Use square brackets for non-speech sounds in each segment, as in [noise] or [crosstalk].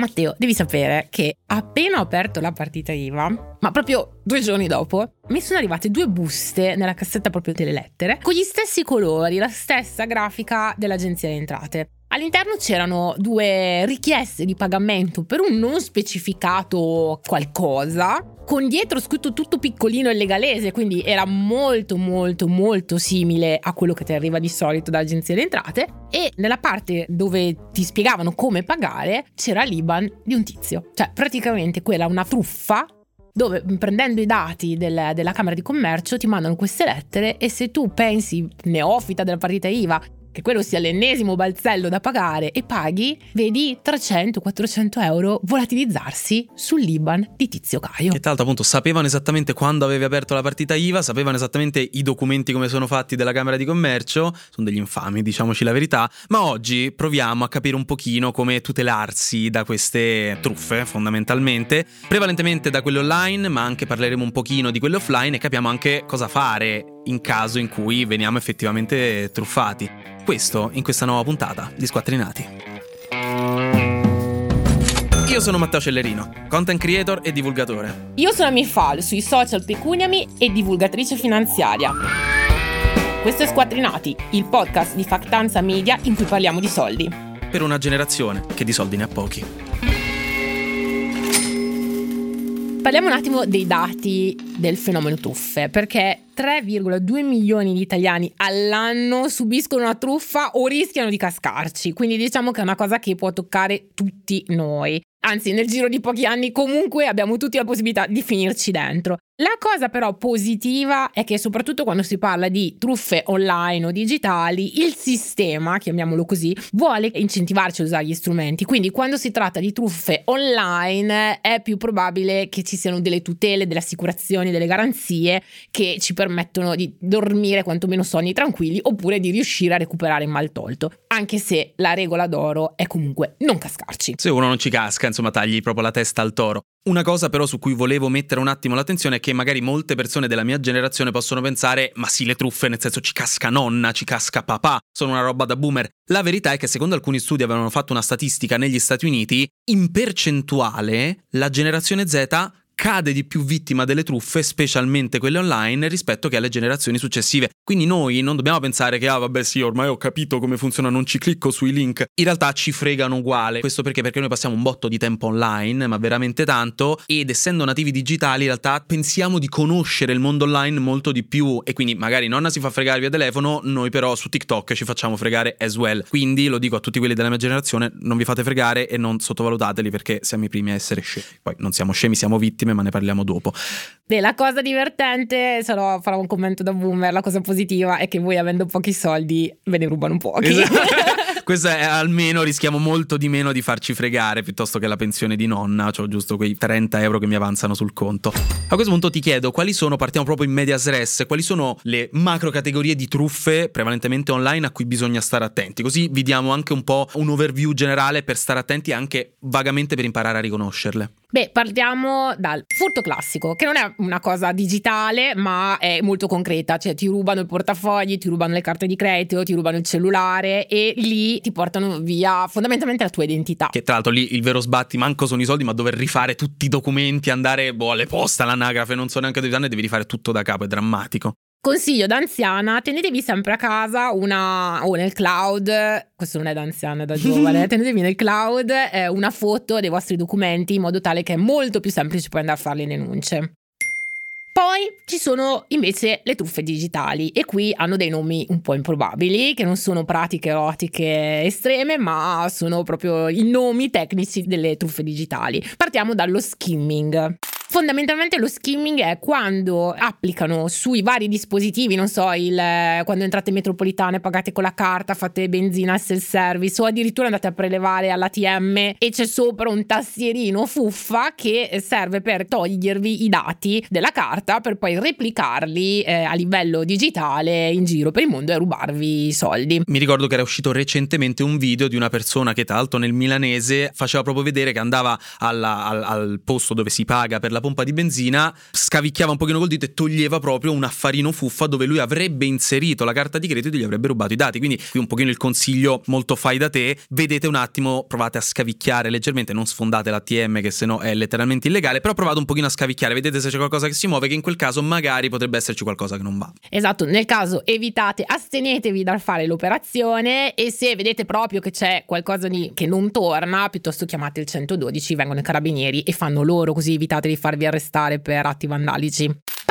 Matteo, devi sapere che appena ho aperto la partita IVA, ma proprio due giorni dopo, mi sono arrivate due buste nella cassetta proprio delle lettere, con gli stessi colori, la stessa grafica dell'Agenzia delle Entrate. All'interno c'erano due richieste di pagamento per un non specificato qualcosa, con dietro scritto tutto piccolino e legalese, quindi era molto molto molto simile a quello che ti arriva di solito dall'agenzia delle entrate. E nella parte dove ti spiegavano come pagare c'era l'IBAN di un tizio, cioè praticamente quella una truffa dove prendendo i dati del, della Camera di Commercio ti mandano queste lettere e se tu pensi neofita della partita IVA che quello sia l'ennesimo balzello da pagare e paghi, vedi 300-400 euro volatilizzarsi sull'Iban di Tizio Caio. E tra l'altro appunto sapevano esattamente quando avevi aperto la partita IVA, sapevano esattamente i documenti come sono fatti della Camera di Commercio, sono degli infami diciamoci la verità, ma oggi proviamo a capire un pochino come tutelarsi da queste truffe fondamentalmente, prevalentemente da quelle online, ma anche parleremo un pochino di quelle offline e capiamo anche cosa fare in caso in cui veniamo effettivamente truffati. Questo in questa nuova puntata di Squattrinati. Io sono Matteo Cellerino, content creator e divulgatore. Io sono Mifal, sui social Pecuniami e divulgatrice finanziaria. Questo è Squattrinati, il podcast di Factanza Media in cui parliamo di soldi. Per una generazione che di soldi ne ha pochi. Parliamo un attimo dei dati del fenomeno truffe, perché 3,2 milioni di italiani all'anno subiscono una truffa o rischiano di cascarci, quindi diciamo che è una cosa che può toccare tutti noi. Anzi, nel giro di pochi anni comunque abbiamo tutti la possibilità di finirci dentro. La cosa però positiva è che soprattutto quando si parla di truffe online o digitali, il sistema, chiamiamolo così, vuole incentivarci a usare gli strumenti. Quindi quando si tratta di truffe online è più probabile che ci siano delle tutele, delle assicurazioni, delle garanzie che ci permettono di dormire quantomeno sonni tranquilli oppure di riuscire a recuperare il mal tolto. Anche se la regola d'oro è comunque non cascarci. Se uno non ci casca, insomma, tagli proprio la testa al toro. Una cosa però su cui volevo mettere un attimo l'attenzione è che magari molte persone della mia generazione possono pensare ma sì le truffe nel senso ci casca nonna, ci casca papà, sono una roba da boomer. La verità è che secondo alcuni studi avevano fatto una statistica negli Stati Uniti, in percentuale la generazione Z cade di più vittima delle truffe, specialmente quelle online, rispetto che alle generazioni successive. Quindi noi non dobbiamo pensare che, ah vabbè sì, ormai ho capito come funziona, non ci clicco sui link. In realtà ci fregano uguale. Questo perché? Perché noi passiamo un botto di tempo online, ma veramente tanto, ed essendo nativi digitali, in realtà pensiamo di conoscere il mondo online molto di più. E quindi magari nonna si fa fregare via telefono, noi però su TikTok ci facciamo fregare as well. Quindi lo dico a tutti quelli della mia generazione, non vi fate fregare e non sottovalutateli perché siamo i primi a essere scemi. Poi non siamo scemi, siamo vittime ma ne parliamo dopo. Beh, la cosa divertente, sarò, farò un commento da boomer, la cosa positiva è che voi avendo pochi soldi ve ne rubano pochi. Esatto. [laughs] Questo è almeno rischiamo molto di meno di farci fregare piuttosto che la pensione di nonna, cioè giusto quei 30 euro che mi avanzano sul conto. A questo punto ti chiedo quali sono, partiamo proprio in medias res, quali sono le macro categorie di truffe prevalentemente online a cui bisogna stare attenti, così vi diamo anche un po' un overview generale per stare attenti anche vagamente per imparare a riconoscerle. Beh, partiamo dal furto classico, che non è una cosa digitale, ma è molto concreta, cioè ti rubano i portafogli, ti rubano le carte di credito, ti rubano il cellulare e lì ti portano via fondamentalmente la tua identità. Che tra l'altro lì il vero sbatti manco sono i soldi, ma dover rifare tutti i documenti, andare boh, alle poste, all'anagrafe, non so neanche dove andare, devi rifare tutto da capo, è drammatico. Consiglio da anziana, tenetevi sempre a casa una o nel cloud, questo non è da anziana, è da [laughs] giovane, tenetevi nel cloud eh, una foto dei vostri documenti in modo tale che è molto più semplice poi andare a fare le denunce. Poi ci sono invece le truffe digitali e qui hanno dei nomi un po' improbabili, che non sono pratiche erotiche estreme, ma sono proprio i nomi tecnici delle truffe digitali. Partiamo dallo skimming. Fondamentalmente lo skimming è quando applicano sui vari dispositivi, non so, il, quando entrate in metropolitana e pagate con la carta, fate benzina al self-service o addirittura andate a prelevare all'ATM e c'è sopra un tastierino fuffa che serve per togliervi i dati della carta per poi replicarli eh, a livello digitale in giro per il mondo e rubarvi i soldi. Mi ricordo che era uscito recentemente un video di una persona che tra l'altro nel milanese faceva proprio vedere che andava alla, al, al posto dove si paga per la della pompa di benzina, scavicchiava un pochino col dito e toglieva proprio un affarino fuffa dove lui avrebbe inserito la carta di credito e gli avrebbe rubato i dati. Quindi qui un pochino il consiglio molto fai da te, vedete un attimo, provate a scavicchiare leggermente, non sfondate l'ATM che sennò è letteralmente illegale, però provate un pochino a scavicchiare, vedete se c'è qualcosa che si muove, che in quel caso magari potrebbe esserci qualcosa che non va. Esatto, nel caso evitate, astenetevi dal fare l'operazione e se vedete proprio che c'è qualcosa di, che non torna, piuttosto chiamate il 112, vengono i carabinieri e fanno loro così evitate di farvi arrestare per atti vandalici.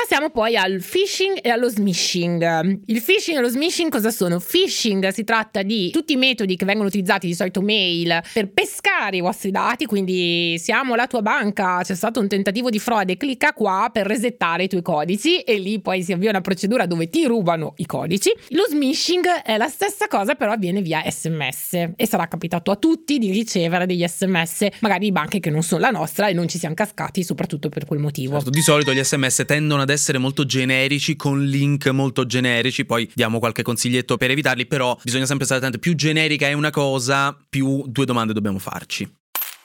Passiamo poi al phishing e allo smishing. Il phishing e lo smishing cosa sono? Phishing si tratta di tutti i metodi che vengono utilizzati di solito mail per pescare i vostri dati, quindi siamo la tua banca, c'è stato un tentativo di frode, clicca qua per resettare i tuoi codici e lì poi si avvia una procedura dove ti rubano i codici. Lo smishing è la stessa cosa però avviene via sms e sarà capitato a tutti di ricevere degli sms, magari di banche che non sono la nostra e non ci siamo cascati soprattutto per quel motivo. Certo, di solito gli sms tendono ad essere essere molto generici con link molto generici, poi diamo qualche consiglietto per evitarli, però bisogna sempre stare attenti, più generica è una cosa, più due domande dobbiamo farci.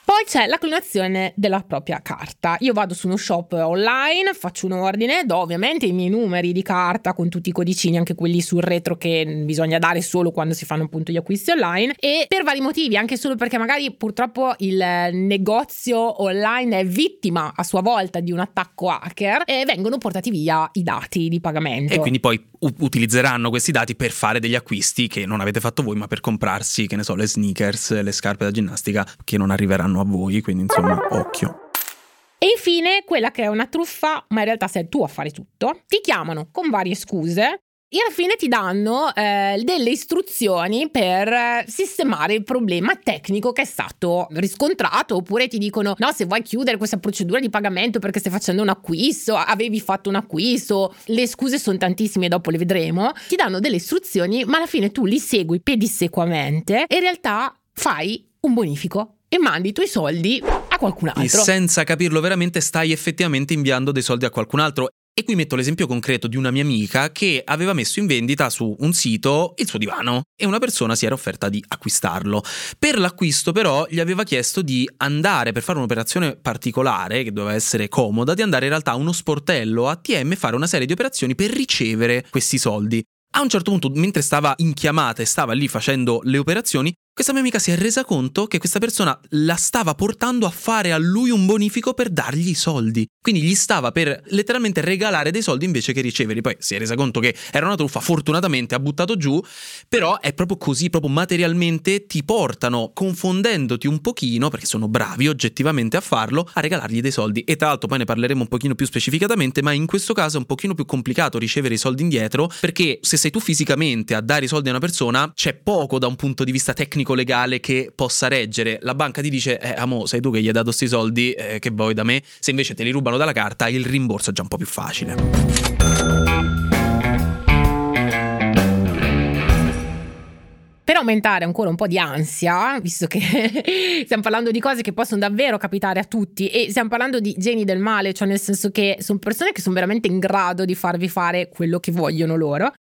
Poi c'è la clonazione della propria carta. Io vado su uno shop online, faccio un ordine, do ovviamente i miei numeri di carta con tutti i codicini, anche quelli sul retro che bisogna dare solo quando si fanno appunto gli acquisti online e per vari motivi, anche solo perché magari purtroppo il negozio online è vittima a sua volta di un attacco hacker e vengono portati via i dati di pagamento. E quindi poi utilizzeranno questi dati per fare degli acquisti che non avete fatto voi, ma per comprarsi, che ne so, le sneakers, le scarpe da ginnastica che non arriveranno a voi, quindi insomma, occhio. E infine, quella che è una truffa, ma in realtà sei tu a fare tutto, ti chiamano con varie scuse e alla fine ti danno eh, delle istruzioni per sistemare il problema tecnico che è stato riscontrato oppure ti dicono no se vuoi chiudere questa procedura di pagamento perché stai facendo un acquisto avevi fatto un acquisto le scuse sono tantissime dopo le vedremo ti danno delle istruzioni ma alla fine tu li segui pedissequamente e in realtà fai un bonifico e mandi i tuoi soldi a qualcun altro. E senza capirlo veramente stai effettivamente inviando dei soldi a qualcun altro. E qui metto l'esempio concreto di una mia amica che aveva messo in vendita su un sito il suo divano e una persona si era offerta di acquistarlo. Per l'acquisto però gli aveva chiesto di andare per fare un'operazione particolare che doveva essere comoda, di andare in realtà a uno sportello ATM e fare una serie di operazioni per ricevere questi soldi. A un certo punto, mentre stava in chiamata e stava lì facendo le operazioni, questa mia amica si è resa conto che questa persona la stava portando a fare a lui un bonifico per dargli i soldi. Quindi gli stava per letteralmente regalare dei soldi invece che riceverli. Poi si è resa conto che era una truffa, fortunatamente ha buttato giù, però è proprio così, proprio materialmente ti portano, confondendoti un pochino, perché sono bravi oggettivamente a farlo, a regalargli dei soldi. E tra l'altro poi ne parleremo un pochino più specificatamente, ma in questo caso è un pochino più complicato ricevere i soldi indietro, perché se sei tu fisicamente a dare i soldi a una persona, c'è poco da un punto di vista tecnico legale che possa reggere. La banca ti dice, eh, amo, sei tu che gli hai dato questi soldi, eh, che vuoi da me? Se invece te li rubano dalla carta, il rimborso è già un po' più facile. Per aumentare ancora un po' di ansia, visto che [laughs] stiamo parlando di cose che possono davvero capitare a tutti e stiamo parlando di geni del male, cioè nel senso che sono persone che sono veramente in grado di farvi fare quello che vogliono loro,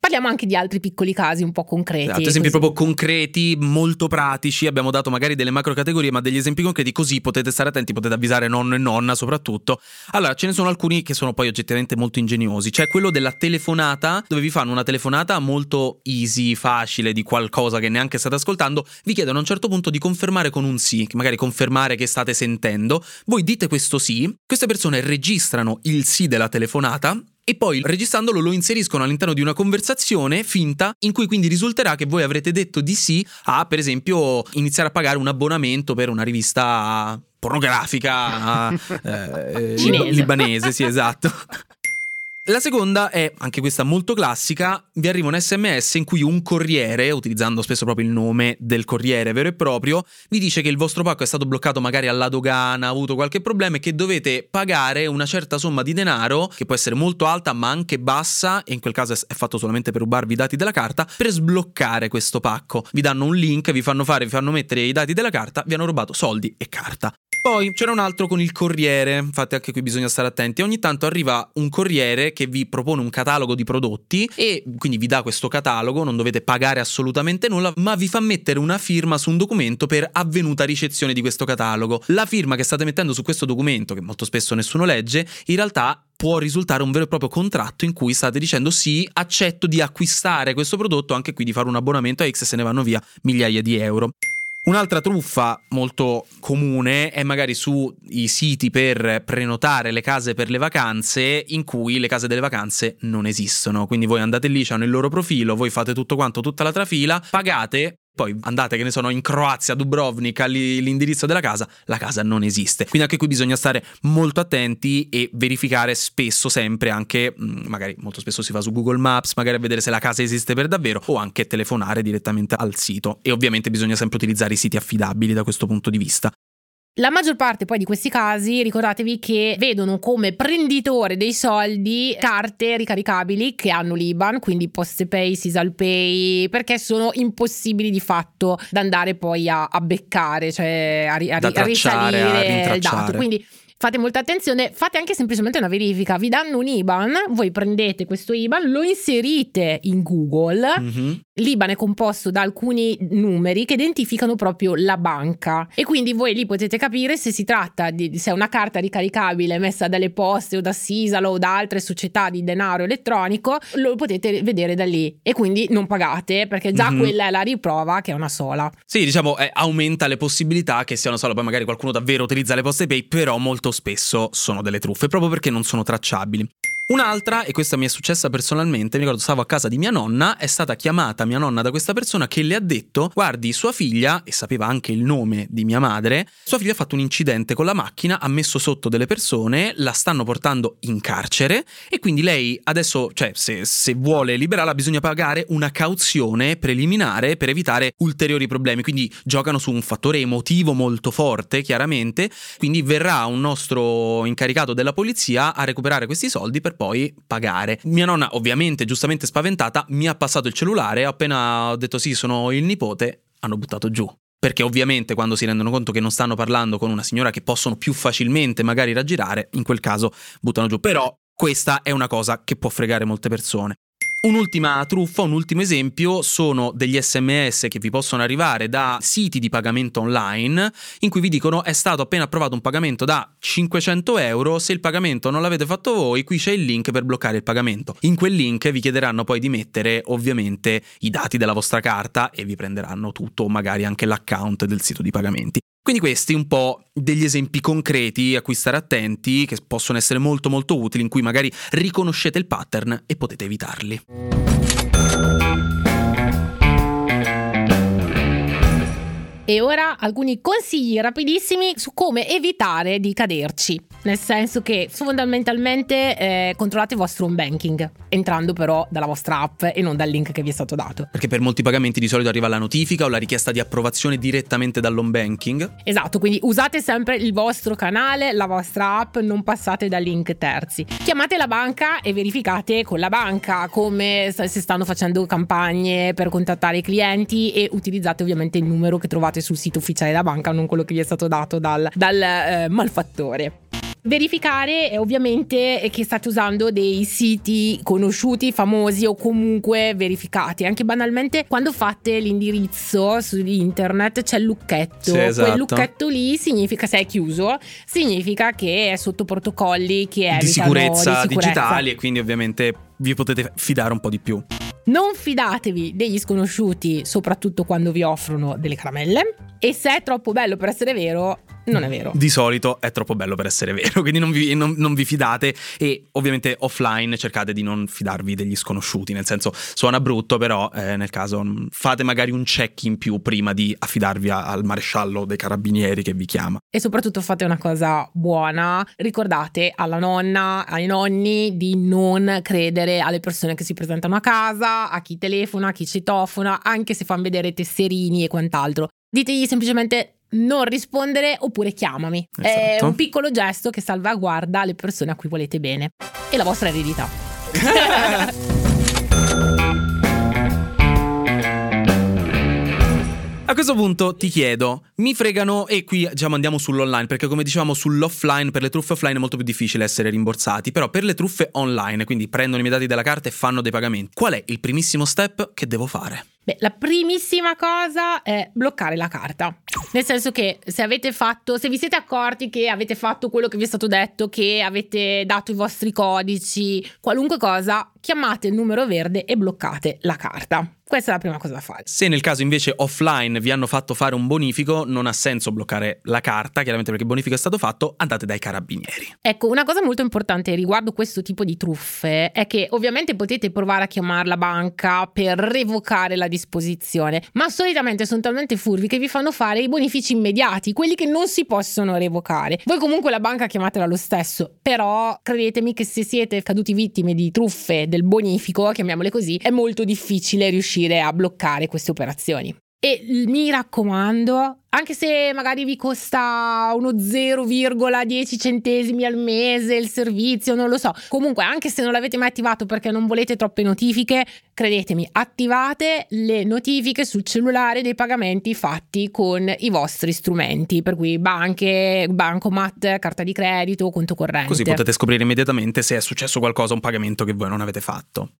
Parliamo anche di altri piccoli casi un po' concreti. Esatto, esempi così. proprio concreti, molto pratici. Abbiamo dato magari delle macro categorie, ma degli esempi concreti, così potete stare attenti, potete avvisare nonno e nonna soprattutto. Allora, ce ne sono alcuni che sono poi oggettivamente molto ingegnosi. C'è quello della telefonata, dove vi fanno una telefonata molto easy, facile, di qualcosa che neanche state ascoltando. Vi chiedono a un certo punto di confermare con un sì, magari confermare che state sentendo. Voi dite questo sì, queste persone registrano il sì della telefonata e poi registrandolo lo inseriscono all'interno di una conversazione finta in cui quindi risulterà che voi avrete detto di sì a per esempio iniziare a pagare un abbonamento per una rivista pornografica eh, libanese, sì esatto. La seconda è, anche questa molto classica, vi arriva un sms in cui un corriere, utilizzando spesso proprio il nome del corriere vero e proprio, vi dice che il vostro pacco è stato bloccato magari alla dogana, ha avuto qualche problema e che dovete pagare una certa somma di denaro, che può essere molto alta ma anche bassa, e in quel caso è fatto solamente per rubarvi i dati della carta, per sbloccare questo pacco. Vi danno un link, vi fanno fare, vi fanno mettere i dati della carta, vi hanno rubato soldi e carta. Poi c'era un altro con il corriere, infatti anche qui bisogna stare attenti. Ogni tanto arriva un corriere che vi propone un catalogo di prodotti e quindi vi dà questo catalogo, non dovete pagare assolutamente nulla, ma vi fa mettere una firma su un documento per avvenuta ricezione di questo catalogo. La firma che state mettendo su questo documento, che molto spesso nessuno legge, in realtà può risultare un vero e proprio contratto in cui state dicendo sì, accetto di acquistare questo prodotto, anche qui di fare un abbonamento a X e se ne vanno via migliaia di euro. Un'altra truffa molto comune è magari sui siti per prenotare le case per le vacanze in cui le case delle vacanze non esistono. Quindi voi andate lì, hanno il loro profilo, voi fate tutto quanto, tutta la trafila, pagate poi andate, che ne sono, in Croazia, Dubrovnik, l'indirizzo della casa, la casa non esiste. Quindi anche qui bisogna stare molto attenti e verificare spesso, sempre anche, mm, magari molto spesso si va su Google Maps, magari a vedere se la casa esiste per davvero, o anche telefonare direttamente al sito. E ovviamente bisogna sempre utilizzare i siti affidabili da questo punto di vista. La maggior parte poi di questi casi, ricordatevi che vedono come prenditore dei soldi carte ricaricabili che hanno l'IBAN, quindi PostePay, SisalPay, perché sono impossibili di fatto da andare poi a, a beccare, cioè a, a, a risalire il dato. Quindi fate molta attenzione, fate anche semplicemente una verifica, vi danno un IBAN, voi prendete questo IBAN, lo inserite in Google, mm-hmm. l'IBAN è composto da alcuni numeri che identificano proprio la banca e quindi voi lì potete capire se si tratta di se è una carta ricaricabile messa dalle poste o da Sisalo o da altre società di denaro elettronico, lo potete vedere da lì e quindi non pagate perché già mm-hmm. quella è la riprova che è una sola. Sì, diciamo eh, aumenta le possibilità che sia una sola, poi magari qualcuno davvero utilizza le poste pay, però molto molto spesso sono delle truffe, proprio perché non sono tracciabili. Un'altra, e questa mi è successa personalmente, mi ricordo stavo a casa di mia nonna, è stata chiamata mia nonna da questa persona che le ha detto, guardi, sua figlia, e sapeva anche il nome di mia madre, sua figlia ha fatto un incidente con la macchina, ha messo sotto delle persone, la stanno portando in carcere e quindi lei adesso, cioè se, se vuole liberarla bisogna pagare una cauzione preliminare per evitare ulteriori problemi, quindi giocano su un fattore emotivo molto forte, chiaramente, quindi verrà un nostro incaricato della polizia a recuperare questi soldi per poi pagare. Mia nonna, ovviamente, giustamente spaventata, mi ha passato il cellulare, appena ho detto sì, sono il nipote, hanno buttato giù. Perché ovviamente quando si rendono conto che non stanno parlando con una signora che possono più facilmente magari raggirare, in quel caso buttano giù. Però questa è una cosa che può fregare molte persone. Un'ultima truffa, un ultimo esempio, sono degli sms che vi possono arrivare da siti di pagamento online in cui vi dicono è stato appena approvato un pagamento da 500 euro, se il pagamento non l'avete fatto voi, qui c'è il link per bloccare il pagamento. In quel link vi chiederanno poi di mettere ovviamente i dati della vostra carta e vi prenderanno tutto, magari anche l'account del sito di pagamenti. Quindi questi un po' degli esempi concreti a cui stare attenti, che possono essere molto molto utili, in cui magari riconoscete il pattern e potete evitarli. E ora alcuni consigli rapidissimi su come evitare di caderci. Nel senso che fondamentalmente eh, controllate il vostro home banking, entrando però dalla vostra app e non dal link che vi è stato dato. Perché per molti pagamenti di solito arriva la notifica o la richiesta di approvazione direttamente dall'home banking. Esatto, quindi usate sempre il vostro canale, la vostra app, non passate da link terzi. Chiamate la banca e verificate con la banca come se stanno facendo campagne per contattare i clienti e utilizzate ovviamente il numero che trovate trovate sul sito ufficiale della banca, non quello che vi è stato dato dal, dal eh, malfattore. Verificare ovviamente che state usando dei siti conosciuti, famosi o comunque verificati. Anche banalmente quando fate l'indirizzo su internet c'è il lucchetto. Sì, esatto. Quel lucchetto lì significa, se è chiuso, significa che è sotto protocolli che è di sicurezza, di sicurezza digitali e quindi ovviamente vi potete fidare un po' di più. Non fidatevi degli sconosciuti, soprattutto quando vi offrono delle caramelle. E se è troppo bello per essere vero, non è vero. Di solito è troppo bello per essere vero, [laughs] quindi non vi, non, non vi, fidate e ovviamente offline cercate di non fidarvi degli sconosciuti, nel senso suona brutto, però eh, nel caso mm, fate magari un check in più prima di affidarvi a, al maresciallo dei carabinieri che vi chiama. E soprattutto fate una cosa buona, ricordate alla nonna, ai nonni di non credere alle persone che si presentano a casa, a chi telefona, a chi citofona, anche se fanno vedere tesserini e quant'altro. Ditegli semplicemente non rispondere oppure chiamami. Esatto. È un piccolo gesto che salvaguarda le persone a cui volete bene e la vostra eredità. [laughs] A questo punto ti chiedo, mi fregano e qui diciamo andiamo sull'online perché come dicevamo sull'offline per le truffe offline è molto più difficile essere rimborsati, però per le truffe online, quindi prendono i miei dati della carta e fanno dei pagamenti, qual è il primissimo step che devo fare? Beh, la primissima cosa è bloccare la carta. Nel senso che se avete fatto, se vi siete accorti che avete fatto quello che vi è stato detto, che avete dato i vostri codici, qualunque cosa, chiamate il numero verde e bloccate la carta. Questa è la prima cosa da fare. Se nel caso invece offline vi hanno fatto fare un bonifico, non ha senso bloccare la carta, chiaramente perché il bonifico è stato fatto, andate dai carabinieri. Ecco, una cosa molto importante riguardo questo tipo di truffe è che ovviamente potete provare a chiamare la banca per revocare la disposizione, ma solitamente sono talmente furbi che vi fanno fare i bonifici immediati, quelli che non si possono revocare. Voi comunque la banca chiamatela lo stesso, però credetemi che se siete caduti vittime di truffe del bonifico, chiamiamole così, è molto difficile riuscire a bloccare queste operazioni. E mi raccomando, anche se magari vi costa uno 0,10 centesimi al mese il servizio, non lo so. Comunque, anche se non l'avete mai attivato perché non volete troppe notifiche, credetemi, attivate le notifiche sul cellulare dei pagamenti fatti con i vostri strumenti, per cui banche, bancomat, carta di credito, conto corrente. Così potete scoprire immediatamente se è successo qualcosa, un pagamento che voi non avete fatto.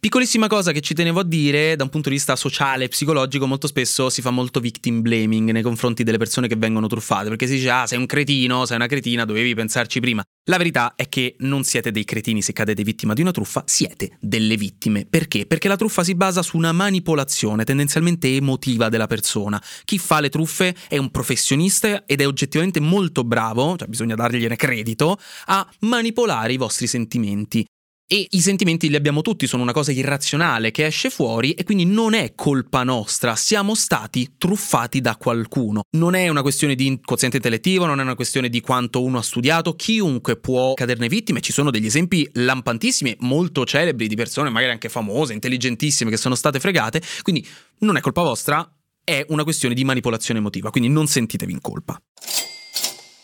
Piccolissima cosa che ci tenevo a dire, da un punto di vista sociale e psicologico, molto spesso si fa molto victim blaming nei confronti delle persone che vengono truffate, perché si dice, ah, sei un cretino, sei una cretina, dovevi pensarci prima. La verità è che non siete dei cretini se cadete vittima di una truffa, siete delle vittime. Perché? Perché la truffa si basa su una manipolazione tendenzialmente emotiva della persona. Chi fa le truffe è un professionista ed è oggettivamente molto bravo, cioè bisogna dargliene credito, a manipolare i vostri sentimenti. E i sentimenti li abbiamo tutti, sono una cosa irrazionale che esce fuori e quindi non è colpa nostra, siamo stati truffati da qualcuno. Non è una questione di quoziente intellettivo, non è una questione di quanto uno ha studiato, chiunque può caderne vittime, ci sono degli esempi lampantissimi, molto celebri di persone magari anche famose, intelligentissime che sono state fregate, quindi non è colpa vostra, è una questione di manipolazione emotiva, quindi non sentitevi in colpa.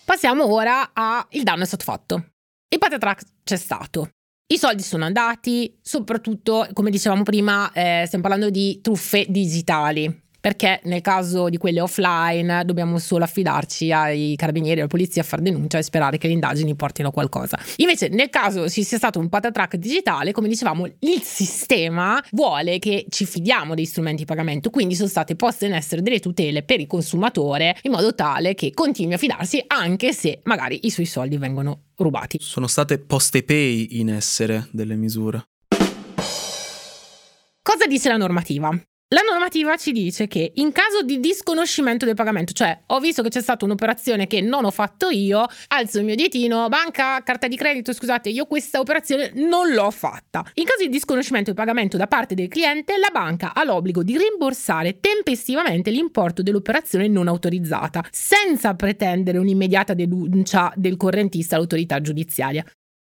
Passiamo ora a il danno è stato fatto. Il patatrack c'è stato. I soldi sono andati, soprattutto, come dicevamo prima, eh, stiamo parlando di truffe digitali. Perché nel caso di quelle offline dobbiamo solo affidarci ai carabinieri, alla polizia a fare denuncia e sperare che le indagini portino qualcosa. Invece, nel caso ci sia stato un patatrack digitale, come dicevamo, il sistema vuole che ci fidiamo dei strumenti di pagamento, quindi sono state poste in essere delle tutele per il consumatore in modo tale che continui a fidarsi anche se magari i suoi soldi vengono rubati. Sono state poste pay in essere delle misure. Cosa dice la normativa? La normativa ci dice che in caso di disconoscimento del pagamento, cioè ho visto che c'è stata un'operazione che non ho fatto io, alzo il mio dietino, banca, carta di credito, scusate, io questa operazione non l'ho fatta. In caso di disconoscimento del pagamento da parte del cliente, la banca ha l'obbligo di rimborsare tempestivamente l'importo dell'operazione non autorizzata, senza pretendere un'immediata denuncia del correntista all'autorità giudiziaria.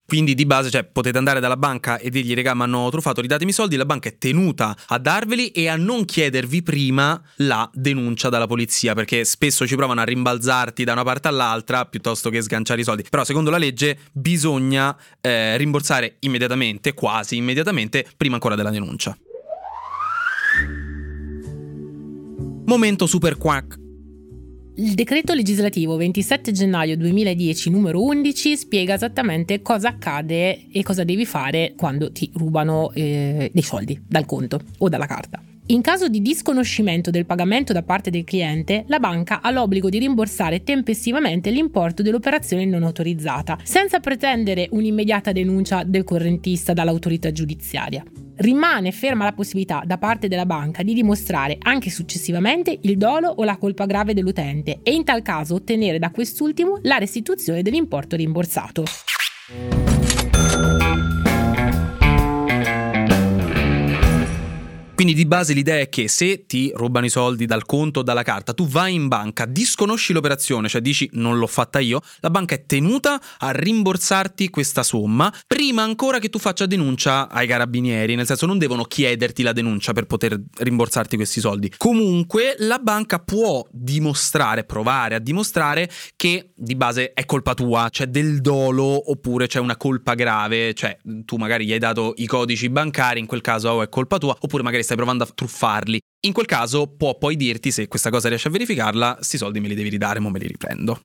Quindi di base, cioè, potete andare dalla banca e dirgli, regà, mi hanno truffato, ridatemi i soldi, la banca è tenuta a darveli e a non chiedervi prima la denuncia dalla polizia, perché spesso ci provano a rimbalzarti da una parte all'altra piuttosto che sganciare i soldi. Però secondo la legge bisogna eh, rimborsare immediatamente, quasi immediatamente, prima ancora della denuncia. Momento super quack il decreto legislativo 27 gennaio 2010 numero 11 spiega esattamente cosa accade e cosa devi fare quando ti rubano eh, dei soldi dal conto o dalla carta. In caso di disconoscimento del pagamento da parte del cliente, la banca ha l'obbligo di rimborsare tempestivamente l'importo dell'operazione non autorizzata, senza pretendere un'immediata denuncia del correntista dall'autorità giudiziaria rimane ferma la possibilità da parte della banca di dimostrare anche successivamente il dolo o la colpa grave dell'utente e in tal caso ottenere da quest'ultimo la restituzione dell'importo rimborsato. Quindi di base l'idea è che se ti rubano i soldi dal conto o dalla carta, tu vai in banca, disconosci l'operazione, cioè dici non l'ho fatta io, la banca è tenuta a rimborsarti questa somma prima ancora che tu faccia denuncia ai carabinieri, nel senso non devono chiederti la denuncia per poter rimborsarti questi soldi. Comunque la banca può dimostrare, provare a dimostrare che di base è colpa tua, c'è del dolo oppure c'è una colpa grave, cioè tu magari gli hai dato i codici bancari, in quel caso oh, è colpa tua, oppure magari stai provando a truffarli. In quel caso può poi dirti se questa cosa riesce a verificarla, sti soldi me li devi ridare, mo me li riprendo.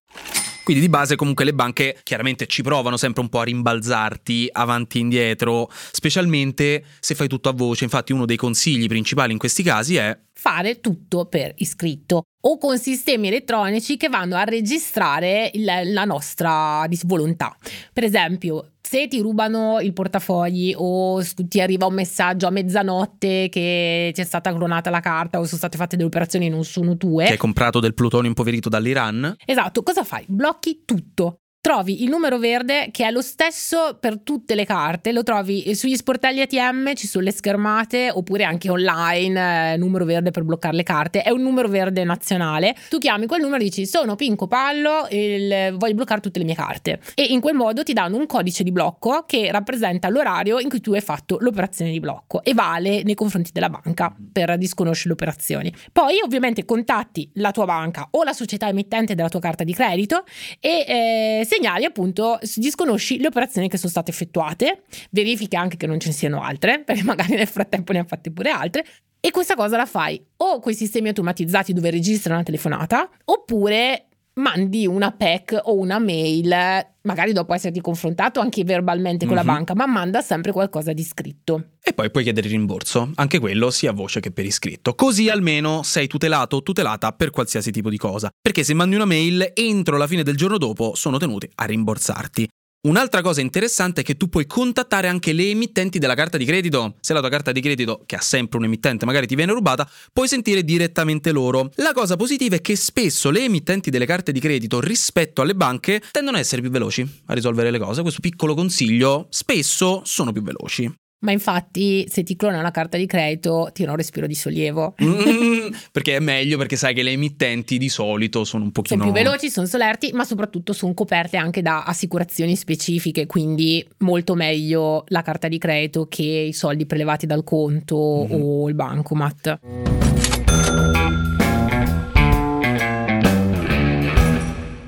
Quindi di base comunque le banche chiaramente ci provano sempre un po' a rimbalzarti avanti e indietro, specialmente se fai tutto a voce. Infatti uno dei consigli principali in questi casi è fare tutto per iscritto o con sistemi elettronici che vanno a registrare il, la nostra volontà. Per esempio, se ti rubano il portafogli o ti arriva un messaggio a mezzanotte che ti è stata clonata la carta o sono state fatte delle operazioni e non sono tue. Che hai comprato del plutonio impoverito dall'Iran. Esatto, cosa fai? Blocchi tutto trovi il numero verde che è lo stesso per tutte le carte, lo trovi sugli sportelli ATM, ci sono le schermate oppure anche online, eh, numero verde per bloccare le carte, è un numero verde nazionale, tu chiami quel numero e dici sono Pinco Pallo, il, voglio bloccare tutte le mie carte e in quel modo ti danno un codice di blocco che rappresenta l'orario in cui tu hai fatto l'operazione di blocco e vale nei confronti della banca per disconoscere le operazioni. Poi ovviamente contatti la tua banca o la società emittente della tua carta di credito e eh, segnali appunto, disconosci le operazioni che sono state effettuate, verifichi anche che non ce ne siano altre, [laughs] perché magari nel frattempo ne ha fatte pure altre, e questa cosa la fai o con i sistemi automatizzati dove registrano una telefonata, oppure mandi una PEC o una mail, magari dopo esserti confrontato anche verbalmente con mm-hmm. la mhm. banca, ma manda sempre qualcosa di scritto. E poi puoi chiedere il rimborso, anche quello sia a voce che per iscritto. Così almeno sei tutelato o tutelata per qualsiasi tipo di cosa. Perché se mandi una mail, entro la fine del giorno dopo sono tenuti a rimborsarti. Un'altra cosa interessante è che tu puoi contattare anche le emittenti della carta di credito. Se la tua carta di credito, che ha sempre un emittente, magari ti viene rubata, puoi sentire direttamente loro. La cosa positiva è che spesso le emittenti delle carte di credito rispetto alle banche tendono ad essere più veloci a risolvere le cose. Questo piccolo consiglio, spesso sono più veloci. Ma infatti, se ti clona la carta di credito, tira un respiro di sollievo. Mm, perché è meglio, perché sai che le emittenti di solito sono un pochino... Sono più veloci, sono solerti, ma soprattutto sono coperte anche da assicurazioni specifiche, quindi molto meglio la carta di credito che i soldi prelevati dal conto mm-hmm. o il bancomat.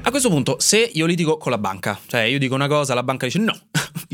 A questo punto, se io litigo con la banca, cioè io dico una cosa, la banca dice no,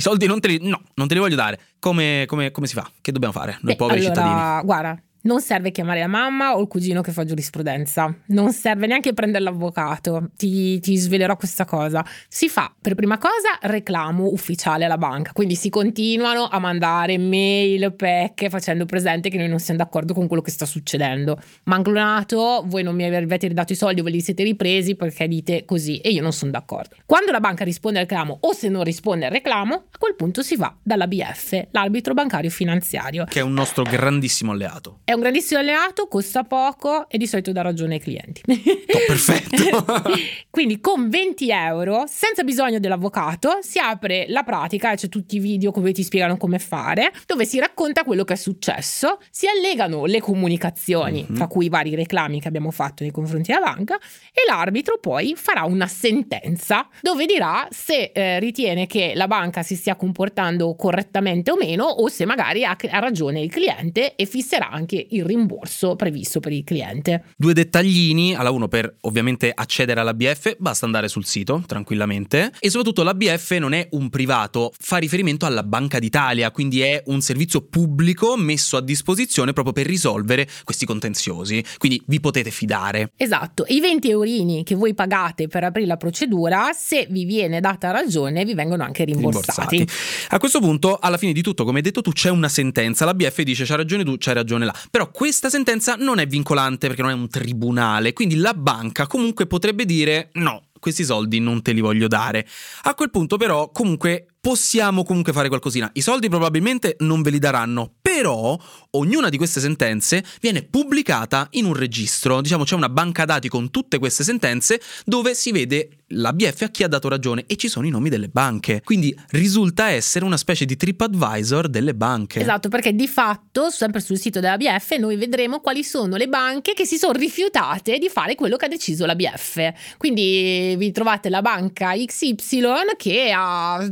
i soldi non te li, no, non te li voglio dare, come, come, come si fa? Che dobbiamo fare noi Beh, poveri allora, cittadini? Guarda, non serve chiamare la mamma o il cugino che fa giurisprudenza, non serve neanche prendere l'avvocato, ti, ti, svelerò questa cosa. Si fa per prima cosa reclamo ufficiale alla banca, quindi si continuano a mandare mail, pecche facendo presente che noi non siamo d'accordo con quello che sta succedendo. Manclonato, voi non mi avete ridato i soldi ve li siete ripresi perché dite così e io non sono d'accordo. Quando la banca risponde al reclamo o se non risponde al reclamo, a quel punto si va dalla BF, l'arbitro bancario finanziario. Che è un nostro grandissimo alleato è un grandissimo alleato, costa poco e di solito dà ragione ai clienti. Oh, perfetto. [laughs] Quindi con 20 euro, senza bisogno dell'avvocato, si apre la pratica, c'è tutti i video dove ti spiegano come fare, dove si racconta quello che è successo, si allegano le comunicazioni, mm-hmm. tra cui i vari reclami che abbiamo fatto nei confronti della banca, e l'arbitro poi farà una sentenza dove dirà se eh, ritiene che la banca si stia comportando correttamente o meno, o se magari ha, ha ragione il cliente e fisserà anche il rimborso previsto per il cliente. Due dettaglini, alla uno per ovviamente accedere all'ABF basta andare sul sito tranquillamente e soprattutto l'ABF non è un privato, fa riferimento alla Banca d'Italia, quindi è un servizio pubblico messo a disposizione proprio per risolvere questi contenziosi, quindi vi potete fidare. Esatto, i 20 eurini che voi pagate per aprire la procedura, se vi viene data ragione, vi vengono anche rimborsati. rimborsati. A questo punto, alla fine di tutto, come hai detto tu, c'è una sentenza, l'ABF dice c'ha ragione tu, c'hai ragione là. Però questa sentenza non è vincolante perché non è un tribunale, quindi la banca comunque potrebbe dire no, questi soldi non te li voglio dare. A quel punto però comunque possiamo comunque fare qualcosina. I soldi probabilmente non ve li daranno, però ognuna di queste sentenze viene pubblicata in un registro. Diciamo c'è una banca dati con tutte queste sentenze dove si vede l'ABF a chi ha dato ragione e ci sono i nomi delle banche. Quindi risulta essere una specie di TripAdvisor delle banche. Esatto, perché di fatto, sempre sul sito dell'ABF, noi vedremo quali sono le banche che si sono rifiutate di fare quello che ha deciso l'ABF. Quindi vi trovate la banca XY che ha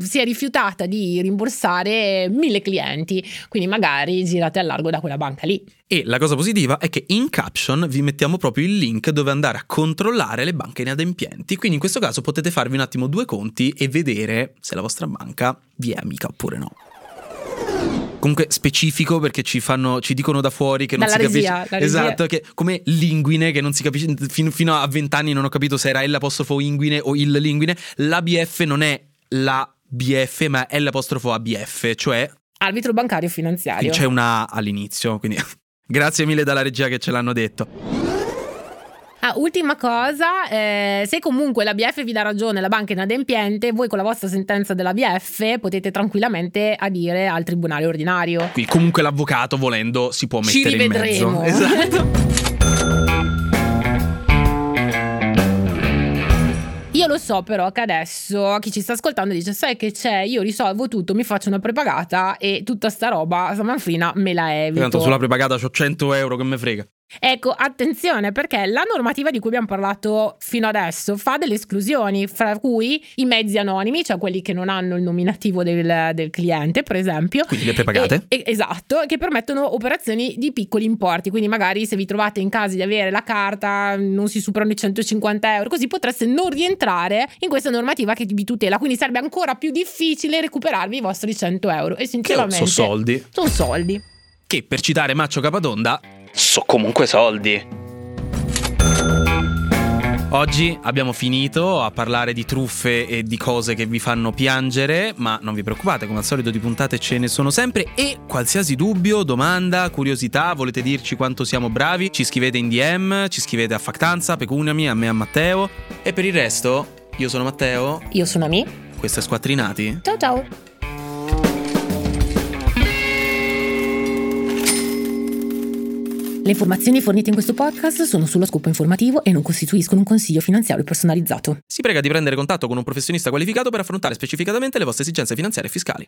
si è rifiutata di rimborsare mille clienti, quindi magari girate a largo da quella banca lì. E la cosa positiva è che in caption vi mettiamo proprio il link dove andare a controllare le banche inadempienti, quindi in questo caso potete farvi un attimo due conti e vedere se la vostra banca vi è amica oppure no. comunque specifico perché ci fanno ci dicono da fuori che non Dalla si regia, capisce regia. esatto che come linguine che non si capisce fino, fino a vent'anni non ho capito se era l'apostrofo inguine o il linguine l'ABF non è la BF ma è l'apostrofo ABF cioè Arbitro bancario finanziario. c'è una A all'inizio quindi [laughs] grazie mille dalla regia che ce l'hanno detto Ah, ultima cosa, eh, se comunque la BF vi dà ragione, la banca è inadempiente, voi con la vostra sentenza della BF potete tranquillamente adire al tribunale ordinario. qui comunque l'avvocato volendo si può Ci mettere in rivedremo. mezzo [laughs] esatto lo so però che adesso chi ci sta ascoltando dice sai che c'è, io risolvo tutto, mi faccio una prepagata e tutta sta roba, sta me la evito. tanto sulla prepagata ho 100 euro che me frega Ecco, attenzione perché la normativa di cui abbiamo parlato fino adesso fa delle esclusioni, fra cui i mezzi anonimi, cioè quelli che non hanno il nominativo del, del cliente, per esempio. quindi le prepagate E- e- esatto, che permettono operazioni di piccoli importi. Quindi, magari se vi trovate in caso di avere la carta, non si superano i 150 euro, così potreste non rientrare in questa normativa che vi tutela. Quindi sarebbe ancora più difficile recuperarvi i vostri 100 euro. E sinceramente, so soldi sono soldi. che per citare Maccio Capatonda so comunque soldi. Oggi abbiamo finito a parlare di truffe e di cose che vi fanno piangere, ma non vi preoccupate, come al solito di puntate ce ne sono sempre e qualsiasi dubbio, domanda, curiosità, volete dirci quanto siamo bravi, ci scrivete in DM, ci scrivete a Factanza, Pecuniami, a me a Matteo e per il resto io sono Matteo, Io sono Ami. questo è Squattrinati. Ciao ciao. Le informazioni fornite in questo podcast sono sullo scopo informativo e non costituiscono un consiglio finanziario personalizzato. Si prega di prendere contatto con un professionista qualificato per affrontare specificatamente le vostre esigenze finanziarie e fiscali.